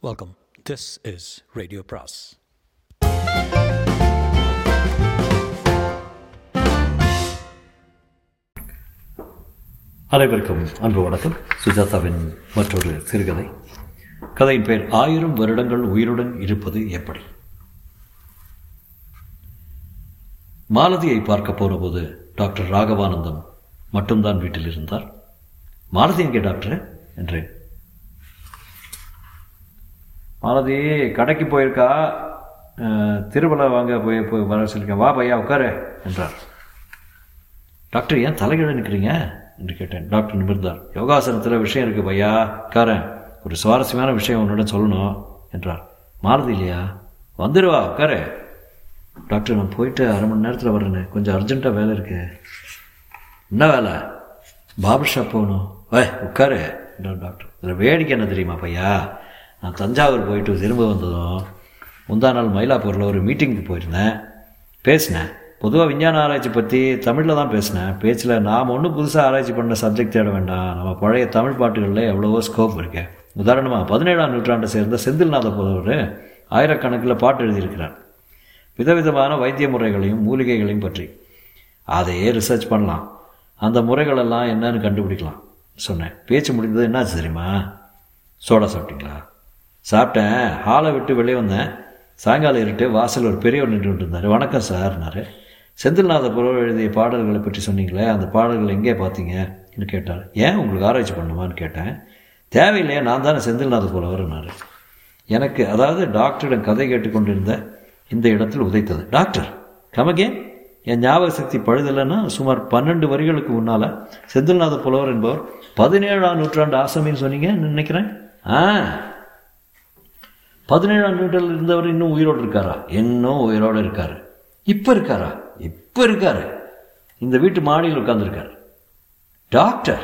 Welcome this is radio பிராஸ் அனைவருக்கும் அன்பு வணக்கம். சுஜாதாவின் மற்றொரு சிறுகதை. கதையின் பெயர் ஆயிரம் வருடங்கள் உயிருடன் இருப்பது எப்படி? மாலதியை பார்க்க போனபோது டாக்டர் ராகவானந்தம் மட்டும்தான் வீட்டில் இருந்தார். மாலதி எங்கே டாக்டர்? என்றேன். மாலதி கடைக்கு போயிருக்கா? அஹ், வாங்க போய் போய் வர சொல்லியிருக்கேன் வா பையா உட்காரு என்றார். டாக்டர் ஏன் தலைகீழ நிற்கிறீங்க? என்று கேட்டேன். டாக்டர் நிமிர்ந்தார். யோகாசனத்தில் விஷயம் இருக்கு பையா உட்காரேன் ஒரு சுவாரஸ்யமான விஷயம் உன்னிடம் சொல்லணும் என்றார். மாறுது இல்லையா? வந்துடுவா உட்காரு. டாக்டர் நான் போயிட்டு அரை மணி நேரத்தில் வர்றேன்னு கொஞ்சம் அர்ஜென்ட்டாக வேலை இருக்கு. என்ன வேலை? பார்பர் ஷாப் போகணும். வே உட்காரு என்றார் டாக்டர். இதில் வேடிக்கை என்ன தெரியுமா பையா? நான் தஞ்சாவூர் போயிட்டு திரும்ப வந்ததும் முந்தா நாள் மயிலாப்பூரில் ஒரு மீட்டிங்க்கு போயிருந்தேன். பேசினேன். பொதுவாக விஞ்ஞான ஆராய்ச்சி பற்றி தமிழில் தான் பேசினேன். பேச்சில் நாம் ஒன்றும் புதுசாக ஆராய்ச்சி பண்ண சப்ஜெக்ட் தேட வேண்டாம். நம்ம பழைய தமிழ் பாட்டுகளில் எவ்வளவோ ஸ்கோப் இருக்கு. உதாரணமாக பதினேழாம் நூற்றாண்டை சேர்ந்த செந்தில்நாத புலவர் ஆயிரக்கணக்கில் பாட்டு எழுதியிருக்கிறார். விதவிதமான வைத்திய முறைகளையும் மூலிகைகளையும் பற்றி. அதையே ரிசர்ச் பண்ணலாம். அந்த முறைகளெல்லாம் என்னன்னு கண்டுபிடிக்கலாம் சொன்னேன். பேச்சு முடிந்தது என்னாச்சு தெரியுமா? சோடா சாப்பிட்டீங்களா? சாப்பிட்டேன். ஹாலை விட்டு வெளியே வந்தேன். சாயங்காலம் இருட்டு வாசல் ஒரு பெரியவர் நின்று இருந்தார் வணக்கம் சார்னாரு செந்தில்நாத புலவர் எழுதிய பாடல்களை பற்றி சொன்னீங்களே அந்த பாடல்கள் எங்கே பார்த்தீங்கன்னு கேட்டார். ஏன் உங்களுக்கு ஆராய்ச்சி பண்ணுமான்னு கேட்டேன். தேவையில்லையே நான் தானே செந்தில்நாத புலவர்னாரு எனக்கு அதாவது டாக்டரிடம் கதை கேட்டுக்கொண்டிருந்த இந்த இடத்தில் உதைத்தது. டாக்டர் கமகே என் ஞாபக சக்தி பழுதில்லைன்னா சுமார் பன்னெண்டு வரிகளுக்கு முன்னால் செந்தில்நாத புலவர் என்பவர் பதினேழாம் நூற்றாண்டு ஆசாமின்னு சொன்னீங்கன்னு நினைக்கிறேன். ஆ பதினேழாம் நூற்றாண்டில் இருந்தவர் இன்னும் உயிரோடு இருக்காரா? இன்னும் உயிரோடு இருக்காரு. இப்போ இருக்காரா? இப்போ இருக்காரு. இந்த வீட்டு மாடியில் உட்காந்துருக்காரு டாக்டர்!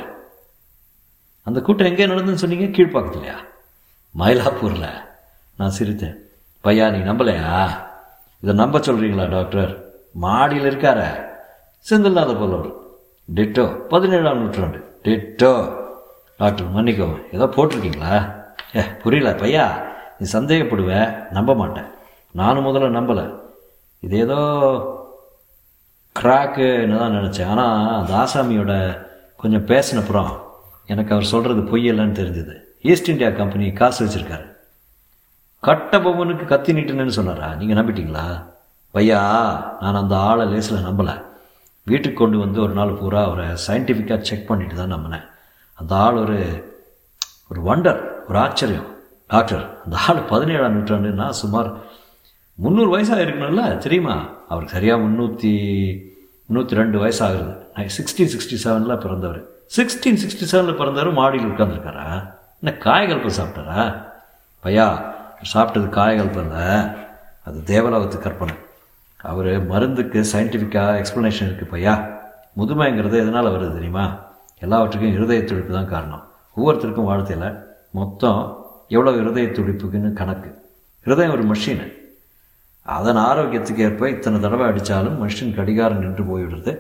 அந்த கூட்டம் எங்கே நடந்துன்னு சொன்னீங்க? கீழ்ப்பாக்கத்துலையா? மயிலாப்பூரில். நான் சிரித்தேன். பையா நீ நம்பலையா? இதை நம்ப சொல்கிறீங்களா டாக்டர்? மாடியில் இருக்கார? செந்தில்லாத போலவர் டிட்டோ பதினேழாம் நூற்றாண்டு. டிட்டோ! டாக்டர் மன்னிக்கவும். ஏதோ போட்டிருக்கீங்களா? ஏ புரியல பையா. நீ சந்தேகப்படுவ நம்ப மாட்டேன். நானும் முதல்ல நம்பலை. இது ஏதோ கிராக்குன்னு தான் நினச்சேன். ஆனால் அந்த ஆசாமியோட கொஞ்சம் பேசினப்புறம் எனக்கு அவர் சொல்கிறது பொய்யலன்னு தெரிஞ்சது. ஈஸ்ட் இந்தியா கம்பெனி காசு வச்சுருக்காரு. கட்ட பொம்மனுக்கு கத்தி நீட்டுனேன்னு சொன்னாரா? நீங்கள் நம்பிட்டீங்களா? வையா நான் அந்த ஆளை லேசில் நம்பலை. வீட்டுக்கு கொண்டு வந்து ஒரு நாள் பூரா அவரை சயின்டிஃபிக்காக செக் பண்ணிட்டு தான் நம்பினேன். அந்த ஆள் ஒரு ஒரு வண்டர் ஒரு ஆச்சரியம். டாக்டர் அந்த ஆள் பதினேழாம் நூற்றாண்டுன்னா சுமார் முந்நூறு வயசாக இருக்கணும்ல தெரியுமா? அவருக்கு சரியாக முந்நூற்றி முந்நூற்றி ரெண்டு வயசாகிறது சிக்ஸ்டீன் சிக்ஸ்டி செவனில் பிறந்தவர். சிக்ஸ்டீன் சிக்ஸ்டி செவனில் பிறந்தவர் மாடியில் உட்காந்துருக்காரா என்ன காயகல்பம் சாப்பிட்டாரா? பையா சாப்பிட்டது காயகல்பம் இல்லை அது தேவலோகத்து கற்பனை. அவர் மருந்துக்கு சயின்டிஃபிக்காக எக்ஸ்ப்ளனேஷன் இருக்குது பையா. முதுமைங்கிறது எதனால் வருது தெரியுமா? எல்லாவற்றுக்கும் இருதய துடிப்பு தான் காரணம். ஒவ்வொருத்தருக்கும் வாழ்த்தையில் மொத்தம் எவ்வளோ இருதய துடிப்புக்குன்னு கணக்கு. ஹிருதயம் ஒரு மிஷினு அதன் ஆரோக்கியத்துக்கு ஏற்ப இத்தனை தடவை அடித்தாலும் மனுஷன் கடிகாரம் நின்று போய்விடுறது.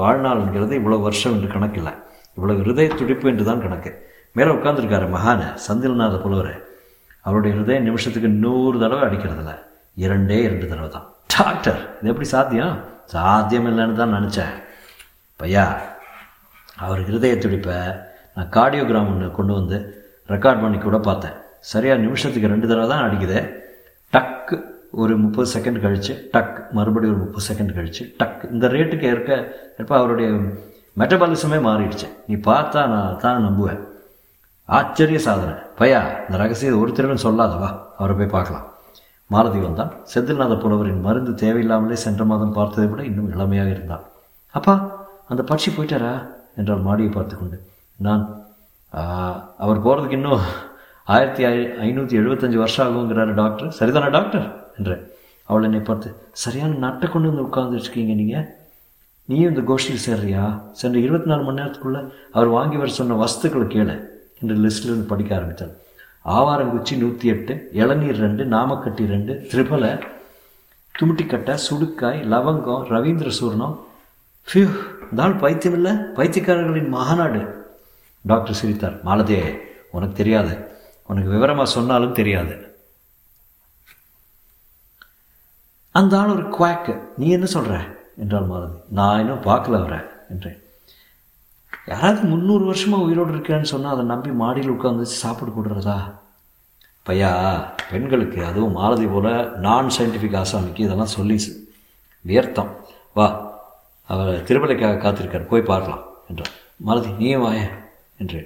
வாழ்நாள்ங்கிறது இவ்வளோ வருஷம் என்று கணக்கில்லை. இவ்வளோ இருதய துடிப்பு என்று தான் கணக்கு. மேலே உட்காந்துருக்காரு மகான சந்தில்நாத புலவர். அவருடைய இருதயம் நிமிஷத்துக்கு நூறு தடவை அடிக்கிறதில்ல இரண்டே இரண்டு தடவை தான். டாக்டர் இது எப்படி சாத்தியம்? சாத்தியம் இல்லைன்னு தான் நினச்சேன். பையா அவர் இருதய துடிப்பை நான் கார்டியோகிராம் ஒன்று கொண்டு வந்து ரெக்கார்ட் பண்ணி கூட பார்த்தேன். சரியாக நிமிஷத்துக்கு ரெண்டு தடவை தான் அடிக்குது. டக்கு ஒரு முப்பது செகண்ட் கழித்து டக் மறுபடியும் ஒரு முப்பது செகண்ட் கழித்து டக். இந்த ரேட்டுக்கு இருக்க இப்போ அவருடைய மெட்டபாலிசமே மாறிடுச்சு. நீ பார்த்தா நான் தான் நம்புவேன். ஆச்சரிய சாதனை. பையா இந்த ரகசியத்தை ஒருத்தருடன் சொல்லாதவா அவரை போய் பார்க்கலாம். மாலதி வந்தான் செந்தில்நாத புலவரின் மருந்து தேவையில்லாமலே சென்ற மாதம் பார்த்ததை விட இன்னும் இளமையாக இருந்தான். அப்பா அந்த பட்சி போயிட்டாரா? என்றால் மாடியை பார்த்து கொண்டு நான் அவர் போகிறதுக்கு இன்னும் ஆயிரத்தி ஐ ஐநூற்றி எழுபத்தஞ்சு வருஷம் ஆகுங்கிறாரு டாக்டர். சரிதானே டாக்டர்? என்றேன் அவள் என்னை பார்த்து சரியான நட்டை கொண்டு வந்து உட்கார்ந்துருக்கீங்க நீங்கள் நீயும் இந்த கோஷ்டியில் சேர்றியா? சென்ற இருபத்தி நாலு மணி நேரத்துக்குள்ளே அவர் வாங்கி வர சொன்ன வஸ்துக்களை கேளு என்று லிஸ்ட்லேருந்து படிக்க ஆரம்பித்தாள் ஆவாரங்குச்சி நூற்றி எட்டு இளநீர் ரெண்டு நாமக்கட்டி ரெண்டு திரிபலை துமிட்டிக்கட்டை சுடுக்காய் லவங்கம் ரவீந்திர சூர்ணம். ஃபியூ இந்த பைத்தியம் இல்லை பைத்தியக்காரர்களின் மகாநாடு டாக்டர் சிரித்தார் மாலதே உனக்கு தெரியாது. உனக்கு விவரமாக சொன்னாலும் தெரியாது. அந்த ஆள் ஒரு குவாக்கு நீ என்ன சொல்கிற என்றால் மாலதி நான் இன்னும் பார்க்கல வரேன் என்றேன். யாராவது முந்நூறு வருஷமாக உயிரோடு இருக்கிறேன்னு சொன்னால் அதை நம்பி மாடியில் உட்காந்து சாப்பிட்டு போடுறதா பையா பெண்களுக்கு அதுவும் மாலதி போல் நான் சயின்டிஃபிக் ஆசாமிக்கு இதெல்லாம் சொல்லி வியர்த்தம். வா அவர் திருமலைக்காக காத்திருக்கார். போய் பார்க்கலாம் என்றார் மாலதி நீயும் வாயேன். என்று.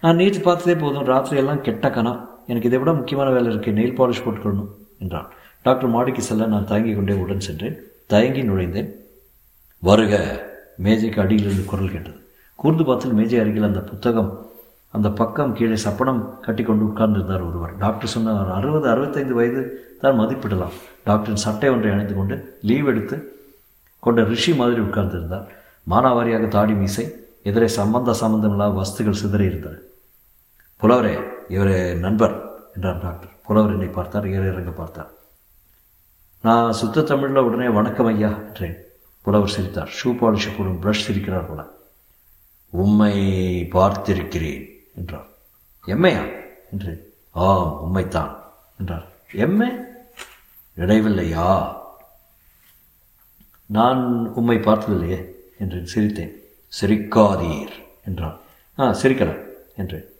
நான் நீச்சு பார்த்ததே போதும் ராத்திரி எல்லாம் கெட்ட கனா. எனக்கு இதை விட முக்கியமான வேலை இருக்குது நெயில் பாலிஷ் போட்டுக்கொள்ளணும் என்றான். டாக்டர் மாடிக்கு செல்ல நான் தயங்கிக் கொண்டே உடன் சென்றேன். தயங்கி நுழைந்தேன். வருக மேஜைக்கு அடியிலிருந்து குரல் கேட்டது. கூர்ந்து பார்த்து மேஜை அருகில் அந்த புத்தகம் அந்த பக்கம் கீழே சப்பனம் கட்டி கொண்டு உட்கார்ந்திருந்தார் ஒருவர். டாக்டர் சொன்னார் அறுபது அறுபத்தைந்து வயது தான் மதிப்பிடலாம். டாக்டரின் சட்டை ஒன்றை அணிந்து கொண்டு லீவ் எடுத்து கொண்ட ரிஷி மாதிரி உட்கார்ந்திருந்தார். மானாவாரியாக தாடி மீசை எதிரே சம்பந்த சம்பந்தமில்லாத வஸ்துகள் சிதறி இருந்தன. புலவரே இவரே நண்பர் என்றார் டாக்டர். புலவர் என்னை பார்த்தார் ஏறிறங்க பார்த்தார். நான் சுத்த தமிழில் உடனே வணக்கம் ஐயா என்றேன். புலவர் சிரித்தார். ஷூ பாலிஷ் போடும் ப்ரஷ் சிரிக்கிறார் போல. உம்மை பார்த்திருக்கிறேன் என்றார். எம்மையா? என்றேன். ஆம் உம்மைத்தான் என்றார். எம்மை? நினைவில்லையா நான் உம்மை பார்த்ததில்லையே என்று சிரித்தேன். சிரிக்காதீர் என்றார் ஆ சிரிக்கலாம் என்று.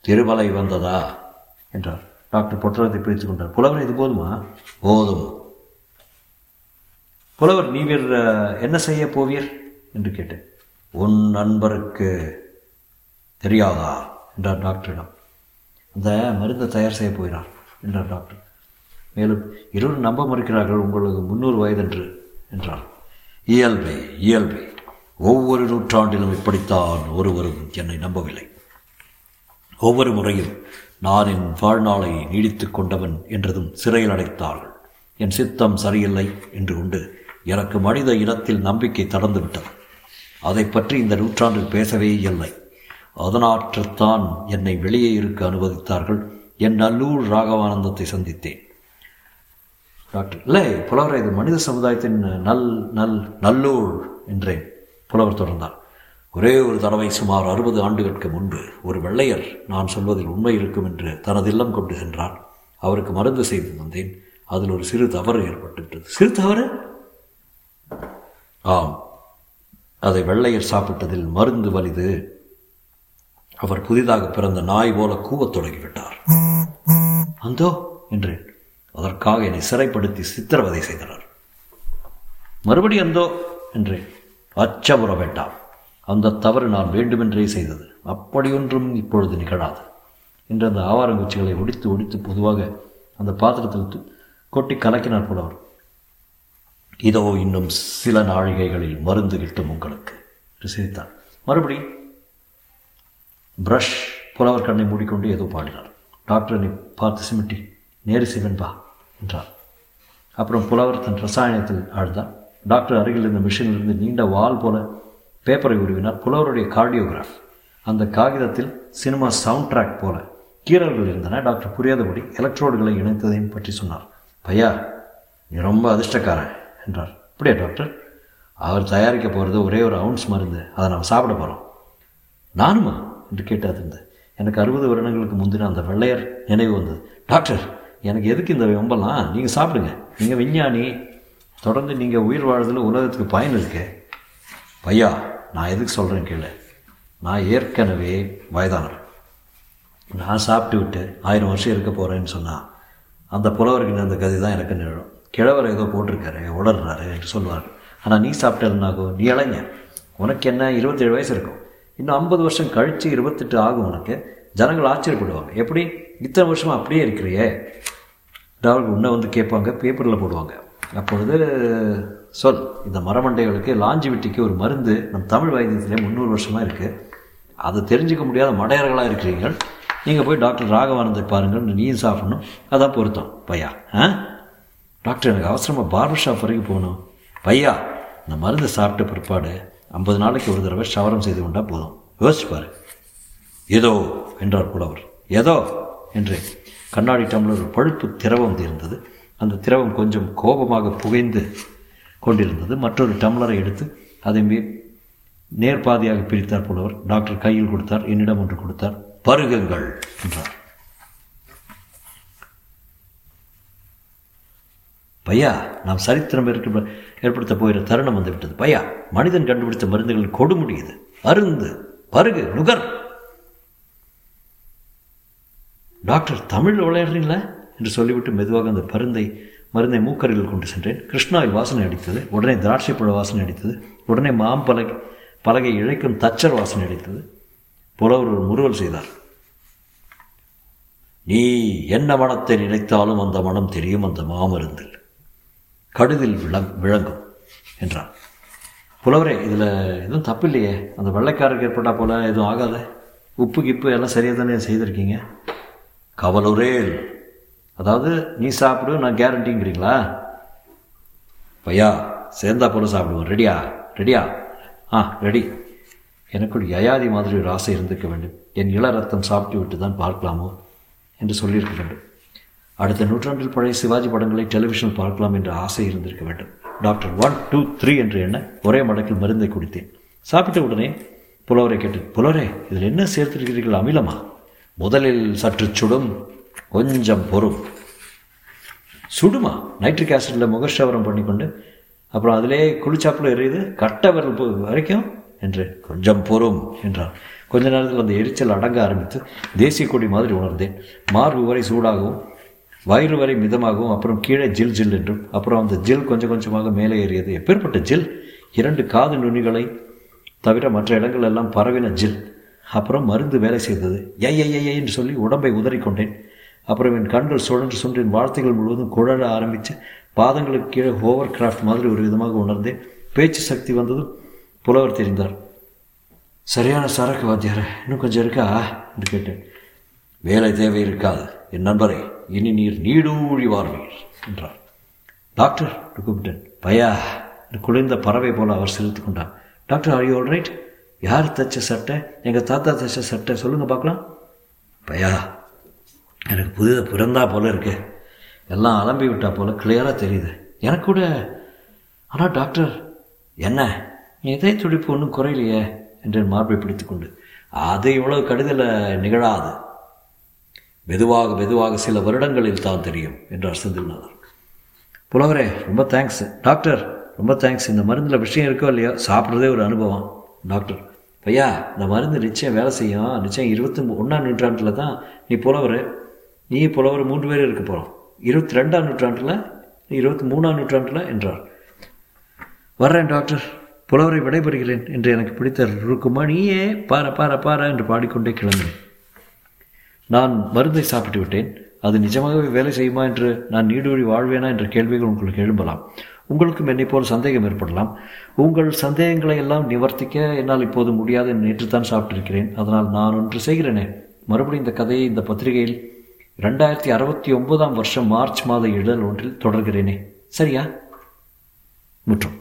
திருமலை வந்ததா? என்றார் டாக்டர் பொற்றத்தை பிடித்து கொண்டார். புலவர் இது போதுமா? போதும். புலவர் நீவீர் என்ன செய்ய போவீர்? என்று கேட்டேன். உன் நண்பருக்கு தெரியாதா? என்றார் டாக்டரிடம். அந்த மருந்தை தயார் செய்ய போகிறார் என்றார் டாக்டர். மேலும் இருவரும் நம்ப மறுக்கிறார்கள் உங்களுக்கு முன்னூறு வயதென்று என்றார் இயல்பே இயல்பே ஒவ்வொரு நூற்றாண்டிலும் இப்படித்தான் ஒருவரும் என்னை நம்பவில்லை. ஒவ்வொரு முறையும் நான் என் வாழ்நாளை நீடித்து கொண்டவன் என்றதும் சிறையில் அடைத்தார்கள். என் சித்தம் சரியில்லை என்று கொண்டு எனக்கு மனித இனத்தில் நம்பிக்கை தளர்ந்து விட்டது. அதை பற்றி இந்த நூற்றாண்டில் பேசவே இல்லை. அதனாற்றுத்தான் என்னை வெளியே இருக்க அனுமதித்தார்கள். என் நல்லூர் ராகவானந்தத்தை சந்தித்தேன். டாக்டர் இல்லை புலவரை இது மனித சமுதாயத்தின் நல் நல் நல்லூர் என்றேன். புலவர் தொடர்ந்தார். ஒரே ஒரு தடவை சுமார் அறுபது ஆண்டுகளுக்கு முன்பு ஒரு வெள்ளையர் நான் சொல்வதில் உண்மை இருக்கும் என்று தனது இல்லம் கொண்டு சென்றார். அவருக்கு மருந்து செய்து தந்தேன். அதில் ஒரு சிறு தவறு ஏற்பட்டுவிட்டது சிறு தவறு? ஆம். அதை வெள்ளையர் சாப்பிட்டதில் மருந்து வலிது. அவர் புதிதாக பிறந்த நாய் போல கூவத் தொடங்கிவிட்டார். அந்தோ என்றேன் அதற்காக என்னை சிறைப்படுத்தி சித்திரவதை செய்தனர். மறுபடி அந்தோ என்றேன். அச்சபுற வேண்டாம். அந்த தவறு நான் வேண்டுமென்றே செய்தது. அப்படியொன்றும் இப்பொழுது நிகழாது. என்று அந்த ஆவாரங்குச்சிகளை ஒடித்து ஒடித்து பொதுவாக அந்த பாத்திரத்தில் கொட்டி கலக்கினார் புலவர். இதோ இன்னும் சில நாழிகைகளில் மருந்து கிட்டும் உங்களுக்கு. என்று சிரித்தார். மறுபடி பிரஷ் புலவர் கண்ணை மூடிக்கொண்டு ஏதோ பாடினார். டாக்டரை பார்த்து சிமிட்டி நேரு சிவன்பா என்றார். அப்புறம் புலவர் தன் ரசாயனத்தில் ஆழ்ந்தார். டாக்டர் அருகில் இருந்த மிஷினிலிருந்து நீண்ட வால் போல பேப்பரை உருவினார். புலவருடைய கார்டியோகிராஃப் அந்த காகிதத்தில் சினிமா சவுண்ட் ட்ராக் போல கீரல்கள் இருந்தன. டாக்டர் புரியாதபடி எலக்ட்ரோடுகளை இணைத்ததையும் பற்றி சொன்னார். பையா நீ ரொம்ப அதிர்ஷ்டக்காரன் என்றார். அப்படியா டாக்டர்? அவர் தயாரிக்க போகிறது ஒரே ஒரு அவுன்ஸ் மருந்து. அதை நாம் சாப்பிட போகிறோம் நானுமா? என்று கேட்டாதிருந்தேன் எனக்கு அறுபது வருடங்களுக்கு முந்தின அந்த வெள்ளையர் நினைவு வந்தது. டாக்டர் எனக்கு எதுக்கு இந்த வெம்பெல்லாம்? நீங்கள் சாப்பிடுங்க. நீங்கள் விஞ்ஞானி. தொடர்ந்து நீங்கள் உயிர் வாழ்தல் உலகத்துக்கு பயன் இருக்கே. பையா நான் எதுக்கு சொல்கிறேன் கேளு. நான் ஏற்கனவே வயதானவர். நான் சாப்பிட்டு விட்டு ஆயிரம் வருஷம் இருக்க போகிறேன்னு சொன்னால் அந்த புலவருக்கு அந்த கதை தான் எனக்கு நிழலும். கிழவர் ஏதோ போட்டிருக்காரு உடறாரு என்று சொல்லுவார் ஆனால் நீ சாப்பிட்டதுனாகும் நீ இளைஞ. உனக்கு என்ன இருபத்தேழு வயசு இருக்கும்? இன்னும் ஐம்பது வருஷம் கழித்து இருபத்தெட்டு ஆகும் உனக்கு. ஜனங்கள் ஆச்சரியப்படுவாங்க. எப்படி? இத்தனை வருஷமாக அப்படியே இருக்கிறியே. டாவல் உன்னை வந்து கேட்பாங்க பேப்பரில் போடுவாங்க. அப்பொழுது சொல் இந்த மரமண்டைகளுக்கு லாஞ்சிவிட்டிக்கு ஒரு மருந்து நம் தமிழ் வைத்தியத்திலே முந்நூறு வருஷமாக இருக்குது அதை தெரிஞ்சுக்க முடியாத மடையர்களாக இருக்கிறீர்கள். நீங்கள் போய் டாக்டர் ராகவானந்தை பாருங்கள் நீயும் சாப்பிடணும். அதான் பொருத்தம். பையா ஆ? டாக்டர் எனக்கு அவசரமாக பார்பர் ஷாப் வரைக்கும் போகணும். பையா இந்த மருந்து சாப்பிட்ட பிற்பாடு ஐம்பது நாளைக்கு ஒரு தடவை ஷவரம் செய்து கொண்டால் போதும். யோசிச்சுப்பார் பாரு. ஏதோ என்றார் புலவர். ஏதோ என்று கண்ணாடி டம்ளர் ஒரு பழுப்பு திரவம் இருந்தது அந்த திரவம் கொஞ்சம் கோபமாக புகைந்து கொண்டிருந்தது. மற்றொரு டம்ளரை எடுத்து அதை நேர்பாதையாக பிரித்தார் போலவர். டாக்டர் கையில் கொடுத்தார் என்னிடம் ஒன்று கொடுத்தார். பருகுங்கள் என்றார். பையா நாம் சரித்திரம் ஏற்க ஏற்படுத்த போகிற தருணம் வந்துவிட்டது. பையா மனிதன் கண்டுபிடித்த மருந்துகள் கொடுமுடி இது அருந்து பருகு நுகர். டாக்டர் தமிழ் விளையாடுறீங்களா? என்று சொல்லிவிட்டு மெதுவாக அந்த பருந்தை மருந்தை மூக்கரையில் கொண்டு சென்றேன். கிருஷ்ணாவில் வாசனை அடித்தது. உடனே திராட்சை பழ வாசனை அடித்தது. உடனே மாம்பலகை பலகை இழைக்கும் தச்சர் வாசனை அடித்தது. புலவர் ஒரு முறுவல் செய்தார். நீ என்ன மனத்தை நினைத்தாலும் அந்த மனம் தெரியும் அந்த மாமருந்தில். கடுதில் விளங் விளங்கும் என்றார் புலவரே இதில் எதுவும் தப்பு இல்லையே அந்த வெள்ளைக்காரருக்கு ஏற்பட்டா போல எதுவும் ஆகாத. உப்பு கிப்பு எல்லாம் சரியாக தானே செய்திருக்கீங்க? கவலுரேல். அதாவது நீ சாப்பிடு நான் கேரண்டிங்கிறீங்களா பையா சேர்ந்தா போல சாப்பிடுவோம். ரெடியா ரெடியா ஆ ரெடி எனக்குள் யயாதி மாதிரி ஒரு ஆசை இருந்திருக்க வேண்டும். என் இள ரத்தம் சாப்பிட்டு விட்டு தான் பார்க்கலாமோ என்று சொல்லியிருக்க வேண்டும். அடுத்த நூற்றாண்டில் பழைய சிவாஜி படங்களை டெலிவிஷனில் பார்க்கலாம் என்ற ஆசை இருந்திருக்க வேண்டும். டாக்டர் ஒன் டூ த்ரீ என்று எண்ண ஒரே மடக்கில் மருந்தை குடித்தேன். சாப்பிட்ட உடனே புலவரை கேட்டேன் புலவரே இதில் என்ன சேர்த்திருக்கிறீர்கள்? அமிலமா? முதலில் சற்று சுடும் கொஞ்சம் பொறும். சுடுமா? நைட்ரிக் ஆசிடில் முகஷவரம் பண்ணிக்கொண்டு அப்புறம் அதிலே குளிச்சாப்பில் எரியுது கட்ட விரல் வரைக்கும் என்று கொஞ்சம் பொறும் என்றார். கொஞ்ச நேரத்தில் அந்த எரிச்சல் அடங்க ஆரம்பித்து தேசிய கொடி மாதிரி உணர்ந்தேன். மார்பு வரை சூடாகவும் வயிறு வரை மிதமாகவும் அப்புறம் கீழே ஜில் ஜில் என்றும் அப்புறம் அந்த ஜில் கொஞ்சம் கொஞ்சமாக மேலே ஏறியது. எப்பேற்பட்ட ஜில்? இரண்டு காது நுனிகளை தவிர மற்ற இடங்கள் எல்லாம் பரவின ஜில். அப்புறம் மருந்து வேலை செய்தது. ஐ ஐ ஐ என்று சொல்லி உடம்பை உதறிக்கொண்டேன். அப்புறம் என் கண்கள் சுழன்று சுன்று என் வார்த்தைகள் முழுவதும் குழல ஆரம்பித்து பாதங்களுக்கு கீழே ஹோவர் கிராஃப்ட் மாதிரி ஒரு விதமாக உணர்ந்தேன். பேச்சு சக்தி வந்ததும் புலவர் தெரிந்தார். சரியான சரக்கு வாத்தியார இன்னும் கொஞ்சம் இருக்கா? என்று கேட்டேன். வேலை தேவை இருக்காது என் நண்பரே இனி நீர் நீடூழி வாழ்வீர் என்றார். டாக்டர் என்று கூப்பிட்டேன். பையா குளிர்ந்த பறவை போல அவர் சிரித்து கொண்டார். Doctor are you all right யார் தைச்ச சட்டை? எங்கள் தாத்தா தைச்ச சட்டை சொல்லுங்கள் பார்க்கலாம். பையா எனக்கு புதிதாக பிறந்தா போல இருக்கு. எல்லாம் அலம்பி விட்டா போல கிளியராக தெரியுது. எனக்கு கூட ஆனால் டாக்டர் என்ன? இதய துடிப்பு ஒன்றும் குறையிலையே என்று மார்பை பிடித்துக்கொண்டு. அது இவ்வளவு கடுதல நிகழாது. மெதுவாக மெதுவாக சில வருடங்களில் தான் தெரியும் என்றார் செந்தில்நாதர் புலவரே ரொம்ப தேங்க்ஸ் டாக்டர் ரொம்ப தேங்க்ஸ் இந்த மருந்தில் விஷயம் இருக்கோ இல்லையோ? சாப்பிட்றதே ஒரு அனுபவம். டாக்டர் பையா இந்த மருந்து நிச்சயம் வேலை செய்யும். நிச்சயம் இருபத்தி ஒன்றாம் நூற்றாண்டில் தான் நீ புலவர் நீ புலவர் மூன்று பேர் இருக்க போகிறோம் இருபத்தி ரெண்டாம் நூற்றாண்டில் இருபத்தி மூணாம் நூற்றாண்டில் என்றார். வர்றேன் டாக்டர். புலவரை விடைபெறுகிறேன் என்று எனக்கு பிடித்த ருக்குமணியே பார பார பார என்று பாடிக்கொண்டே கிளம்பினேன். நான் மருந்தை சாப்பிட்டு விட்டேன். அது நிஜமாகவே வேலை செய்யுமா என்று நான் நீடூழி வாழ்வேனா என்ற கேள்விகள் உங்களுக்கு எழும்பலாம். உங்களுக்கும் என்னை போல் சந்தேகம் ஏற்படலாம். உங்கள் சந்தேகங்களை எல்லாம் நிவர்த்திக்க என்னால் இப்போது முடியாது. நேற்று தான் சாப்பிட்டிருக்கிறேன். அதனால் நான் ஒன்று செய்கிறேனே. மறுபடியும் இந்த கதையை இந்த பத்திரிகையில் ரெண்டாயிரத்தி அறுபத்தி ஒன்பதாம் வருஷம் மார்ச் மாத இதழ் ஒன்றில் தொடர்கிறேனே. சரியா? முற்றும்.